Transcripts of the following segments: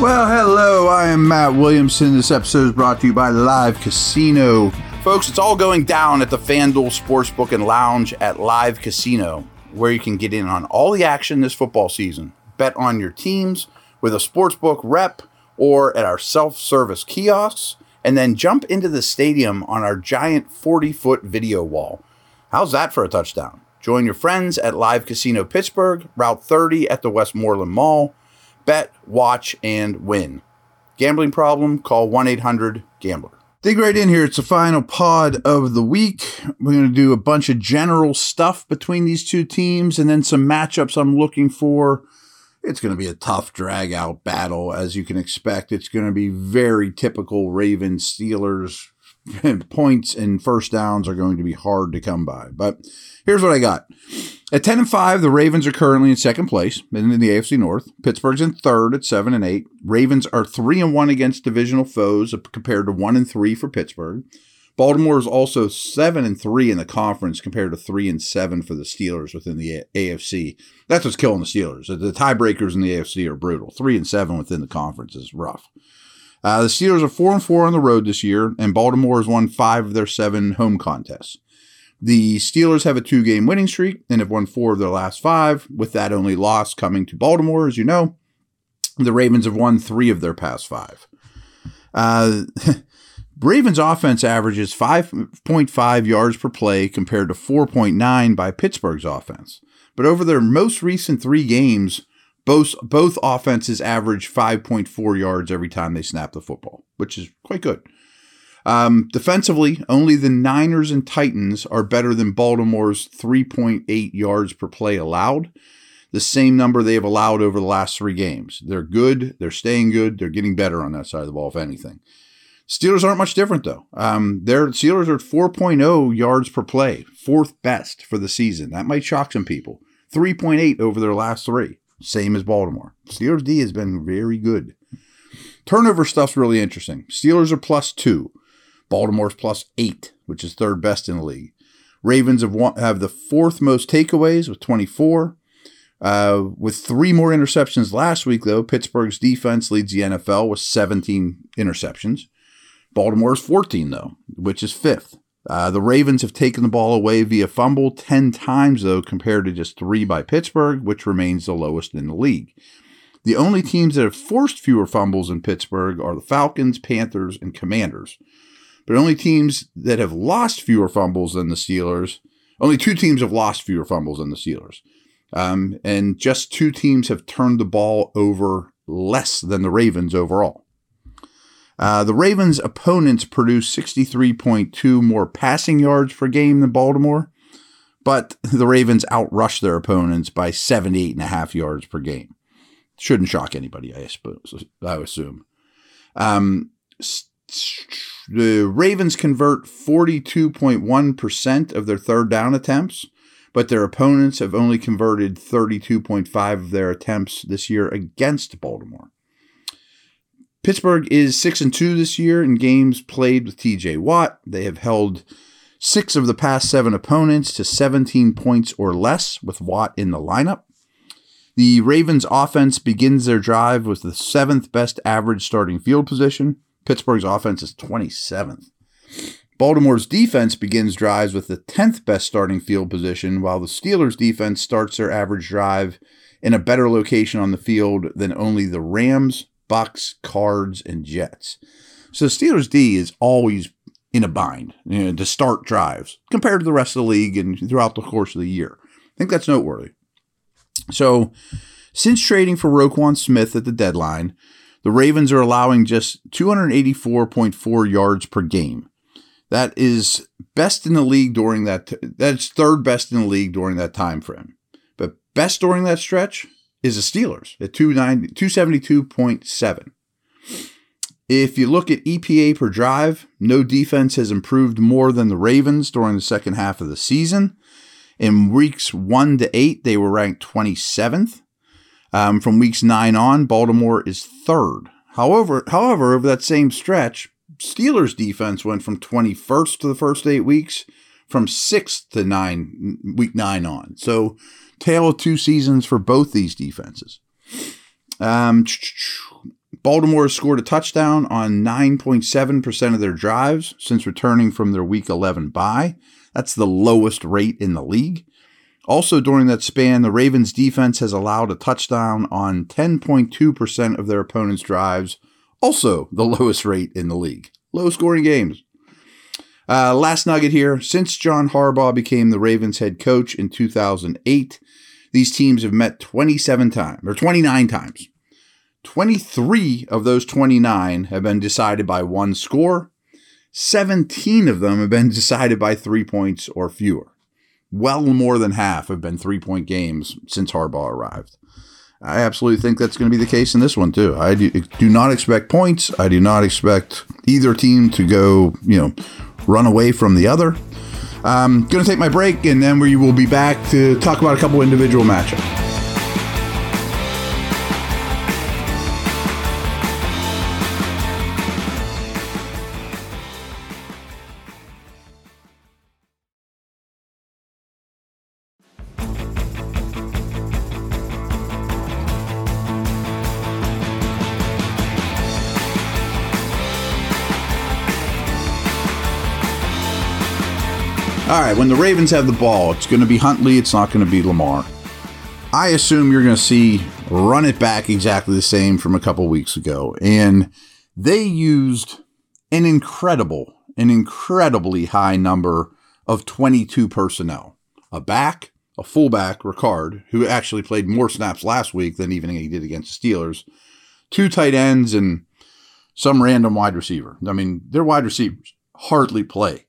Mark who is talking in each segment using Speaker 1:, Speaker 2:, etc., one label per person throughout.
Speaker 1: Well, hello, I am Matt Williamson. This episode is brought to you by Live Casino. Folks, it's all going down at the FanDuel Sportsbook and Lounge at Live Casino, where you can get in on all the action this football season. Bet on your teams with a sportsbook rep or at our self service kiosks, and then jump into the stadium on our giant 40 foot video wall. How's that for a touchdown? Join your friends at Live Casino Pittsburgh, Route 30 at the Westmoreland Mall Bet, watch, and win. Gambling problem? Call 1 800 Gambler. Dig right in here. It's the final pod of the week. We're going to do a bunch of general stuff between these two teams and then some matchups I'm looking for. It's going to be a tough drag out battle, as you can expect. It's going to be very typical Ravens Steelers. Points and first downs are going to be hard to come by. But here's what I got. At 10 and 5, the Ravens are currently in second place in the AFC North. Pittsburgh's in third at 7 and 8. Ravens are 3 and 1 against divisional foes compared to 1 and 3 for Pittsburgh. Baltimore is also 7 and 3 in the conference compared to 3 and 7 for the Steelers within the AFC. That's what's killing the Steelers. The tiebreakers in the AFC are brutal. 3 and 7 within the conference is rough. Uh, the Steelers are 4 and 4 on the road this year, and Baltimore has won 5 of their 7 home contests. The Steelers have a two game winning streak and have won four of their last five, with that only loss coming to Baltimore, as you know. The Ravens have won three of their past five. Uh, Ravens offense averages 5.5 yards per play compared to 4.9 by Pittsburgh's offense. But over their most recent three games, both both offenses average 5.4 yards every time they snap the football, which is quite good. Um, defensively, only the Niners and Titans are better than Baltimore's 3.8 yards per play allowed, the same number they have allowed over the last three games. They're good. They're staying good. They're getting better on that side of the ball, if anything. Steelers aren't much different, though. Um, their Steelers are 4.0 yards per play, fourth best for the season. That might shock some people. 3.8 over their last three, same as Baltimore. Steelers D has been very good. Turnover stuff's really interesting. Steelers are plus two. Baltimore's plus eight, which is third best in the league. Ravens have, won, have the fourth most takeaways with 24. Uh, with three more interceptions last week, though, Pittsburgh's defense leads the NFL with 17 interceptions. Baltimore's 14, though, which is fifth. Uh, the Ravens have taken the ball away via fumble 10 times, though, compared to just three by Pittsburgh, which remains the lowest in the league. The only teams that have forced fewer fumbles in Pittsburgh are the Falcons, Panthers, and Commanders. But only teams that have lost fewer fumbles than the Steelers, only two teams have lost fewer fumbles than the Steelers. Um, and just two teams have turned the ball over less than the Ravens overall. Uh, the Ravens' opponents produced 63.2 more passing yards per game than Baltimore, but the Ravens outrush their opponents by 78.5 yards per game. Shouldn't shock anybody, I suppose. I assume. Um, the Ravens convert 42.1% of their third down attempts, but their opponents have only converted 32.5 of their attempts this year against Baltimore. Pittsburgh is 6 and 2 this year in games played with TJ Watt. They have held 6 of the past 7 opponents to 17 points or less with Watt in the lineup. The Ravens offense begins their drive with the 7th best average starting field position Pittsburgh's offense is 27th. Baltimore's defense begins drives with the 10th best starting field position, while the Steelers' defense starts their average drive in a better location on the field than only the Rams, Bucks, Cards, and Jets. So the Steelers' D is always in a bind you know, to start drives compared to the rest of the league and throughout the course of the year. I think that's noteworthy. So, since trading for Roquan Smith at the deadline, the Ravens are allowing just 284.4 yards per game. That is best in the league during that. That's third best in the league during that time frame. But best during that stretch is the Steelers at 272.7. If you look at EPA per drive, no defense has improved more than the Ravens during the second half of the season. In weeks one to eight, they were ranked 27th. Um, from weeks nine on, Baltimore is third. However, however, over that same stretch, Steelers defense went from 21st to the first eight weeks, from sixth to nine week nine on. So, tale of two seasons for both these defenses. Um, Baltimore has scored a touchdown on 9.7% of their drives since returning from their Week 11 bye. That's the lowest rate in the league. Also, during that span, the Ravens defense has allowed a touchdown on 10.2% of their opponent's drives, also the lowest rate in the league. Low scoring games. Uh, last nugget here since John Harbaugh became the Ravens head coach in 2008, these teams have met 27 times, or 29 times. 23 of those 29 have been decided by one score. 17 of them have been decided by three points or fewer. Well more than half have been three point games since Harbaugh arrived. I absolutely think that's going to be the case in this one, too. I do, do not expect points. I do not expect either team to go, you know, run away from the other. Um, I'm going to take my break, and then we will be back to talk about a couple individual matchups. All right, when the Ravens have the ball, it's going to be Huntley, it's not going to be Lamar. I assume you're going to see run it back exactly the same from a couple weeks ago. And they used an incredible, an incredibly high number of 22 personnel. A back, a fullback, Ricard, who actually played more snaps last week than even he did against the Steelers, two tight ends, and some random wide receiver. I mean, their wide receivers hardly play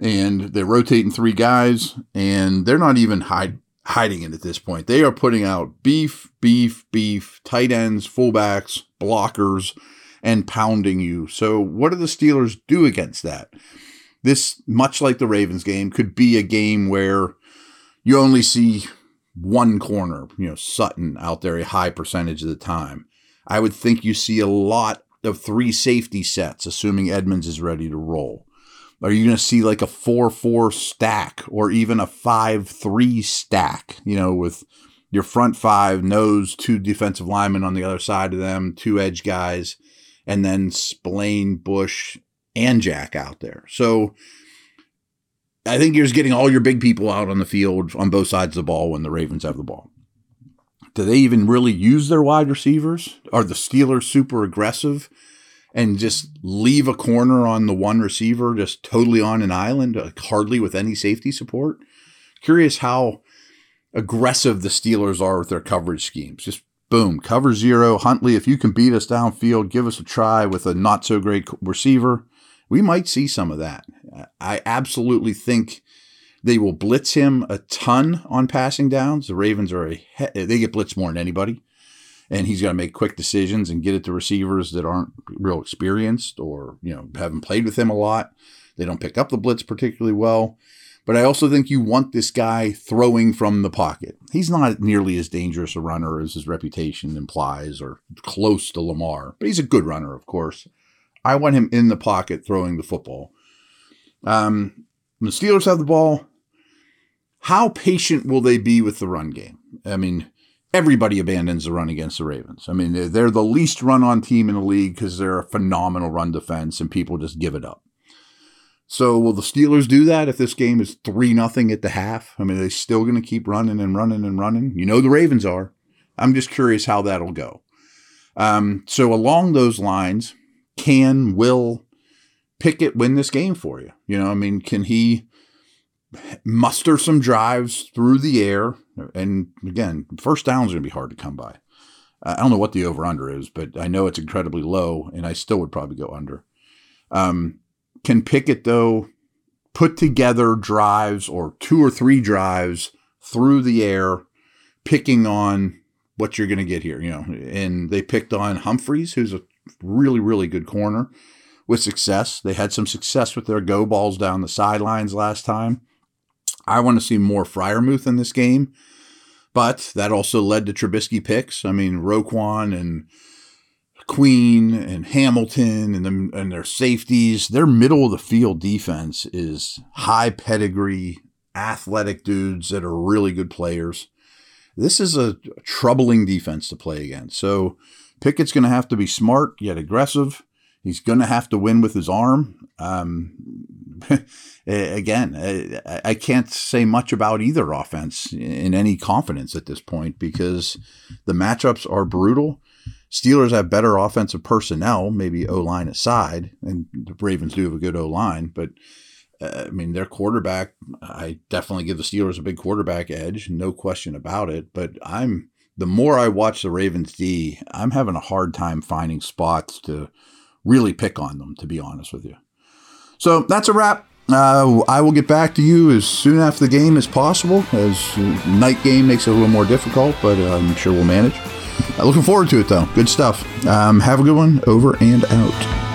Speaker 1: and they're rotating three guys, and they're not even hide, hiding it at this point. They are putting out beef, beef, beef, tight ends, fullbacks, blockers, and pounding you. So, what do the Steelers do against that? This, much like the Ravens game, could be a game where you only see one corner, you know, Sutton out there a high percentage of the time. I would think you see a lot of three safety sets, assuming Edmunds is ready to roll. Are you going to see like a 4 4 stack or even a 5 3 stack, you know, with your front five, nose, two defensive linemen on the other side of them, two edge guys, and then Spillane, Bush, and Jack out there. So I think you're just getting all your big people out on the field on both sides of the ball when the Ravens have the ball. Do they even really use their wide receivers? Are the Steelers super aggressive? And just leave a corner on the one receiver just totally on an island, like hardly with any safety support. Curious how aggressive the Steelers are with their coverage schemes. Just boom, cover zero. Huntley, if you can beat us downfield, give us a try with a not so great receiver. We might see some of that. I absolutely think they will blitz him a ton on passing downs. The Ravens are a they get blitzed more than anybody and he's got to make quick decisions and get it to receivers that aren't real experienced or you know haven't played with him a lot. They don't pick up the blitz particularly well. But I also think you want this guy throwing from the pocket. He's not nearly as dangerous a runner as his reputation implies or close to Lamar, but he's a good runner, of course. I want him in the pocket throwing the football. Um, the Steelers have the ball, how patient will they be with the run game? I mean, everybody abandons the run against the Ravens. I mean, they're the least run on team in the league because they're a phenomenal run defense and people just give it up. So will the Steelers do that if this game is 3 nothing at the half? I mean, they're they still going to keep running and running and running? You know the Ravens are. I'm just curious how that'll go. Um, so along those lines, can will Pickett win this game for you? You know, I mean, can he muster some drives through the air. And again, first down is going to be hard to come by. I don't know what the over under is, but I know it's incredibly low, and I still would probably go under. Um, can Pickett, though, put together drives or two or three drives through the air, picking on what you're going to get here, you know, and they picked on Humphreys, who's a really, really good corner with success. They had some success with their go balls down the sidelines last time. I want to see more Freiermuth in this game, but that also led to Trubisky picks. I mean, Roquan and Queen and Hamilton and, and their safeties, their middle of the field defense is high pedigree, athletic dudes that are really good players. This is a troubling defense to play against. So Pickett's going to have to be smart yet aggressive. He's going to have to win with his arm. Um, again, I can't say much about either offense in any confidence at this point because the matchups are brutal. Steelers have better offensive personnel, maybe O line aside, and the Ravens do have a good O line, but uh, I mean, their quarterback, I definitely give the Steelers a big quarterback edge, no question about it. But I'm the more I watch the Ravens D, I'm having a hard time finding spots to really pick on them, to be honest with you. So that's a wrap. Uh, I will get back to you as soon after the game as possible, as night game makes it a little more difficult, but uh, I'm sure we'll manage. Looking forward to it, though. Good stuff. Um, have a good one. Over and out.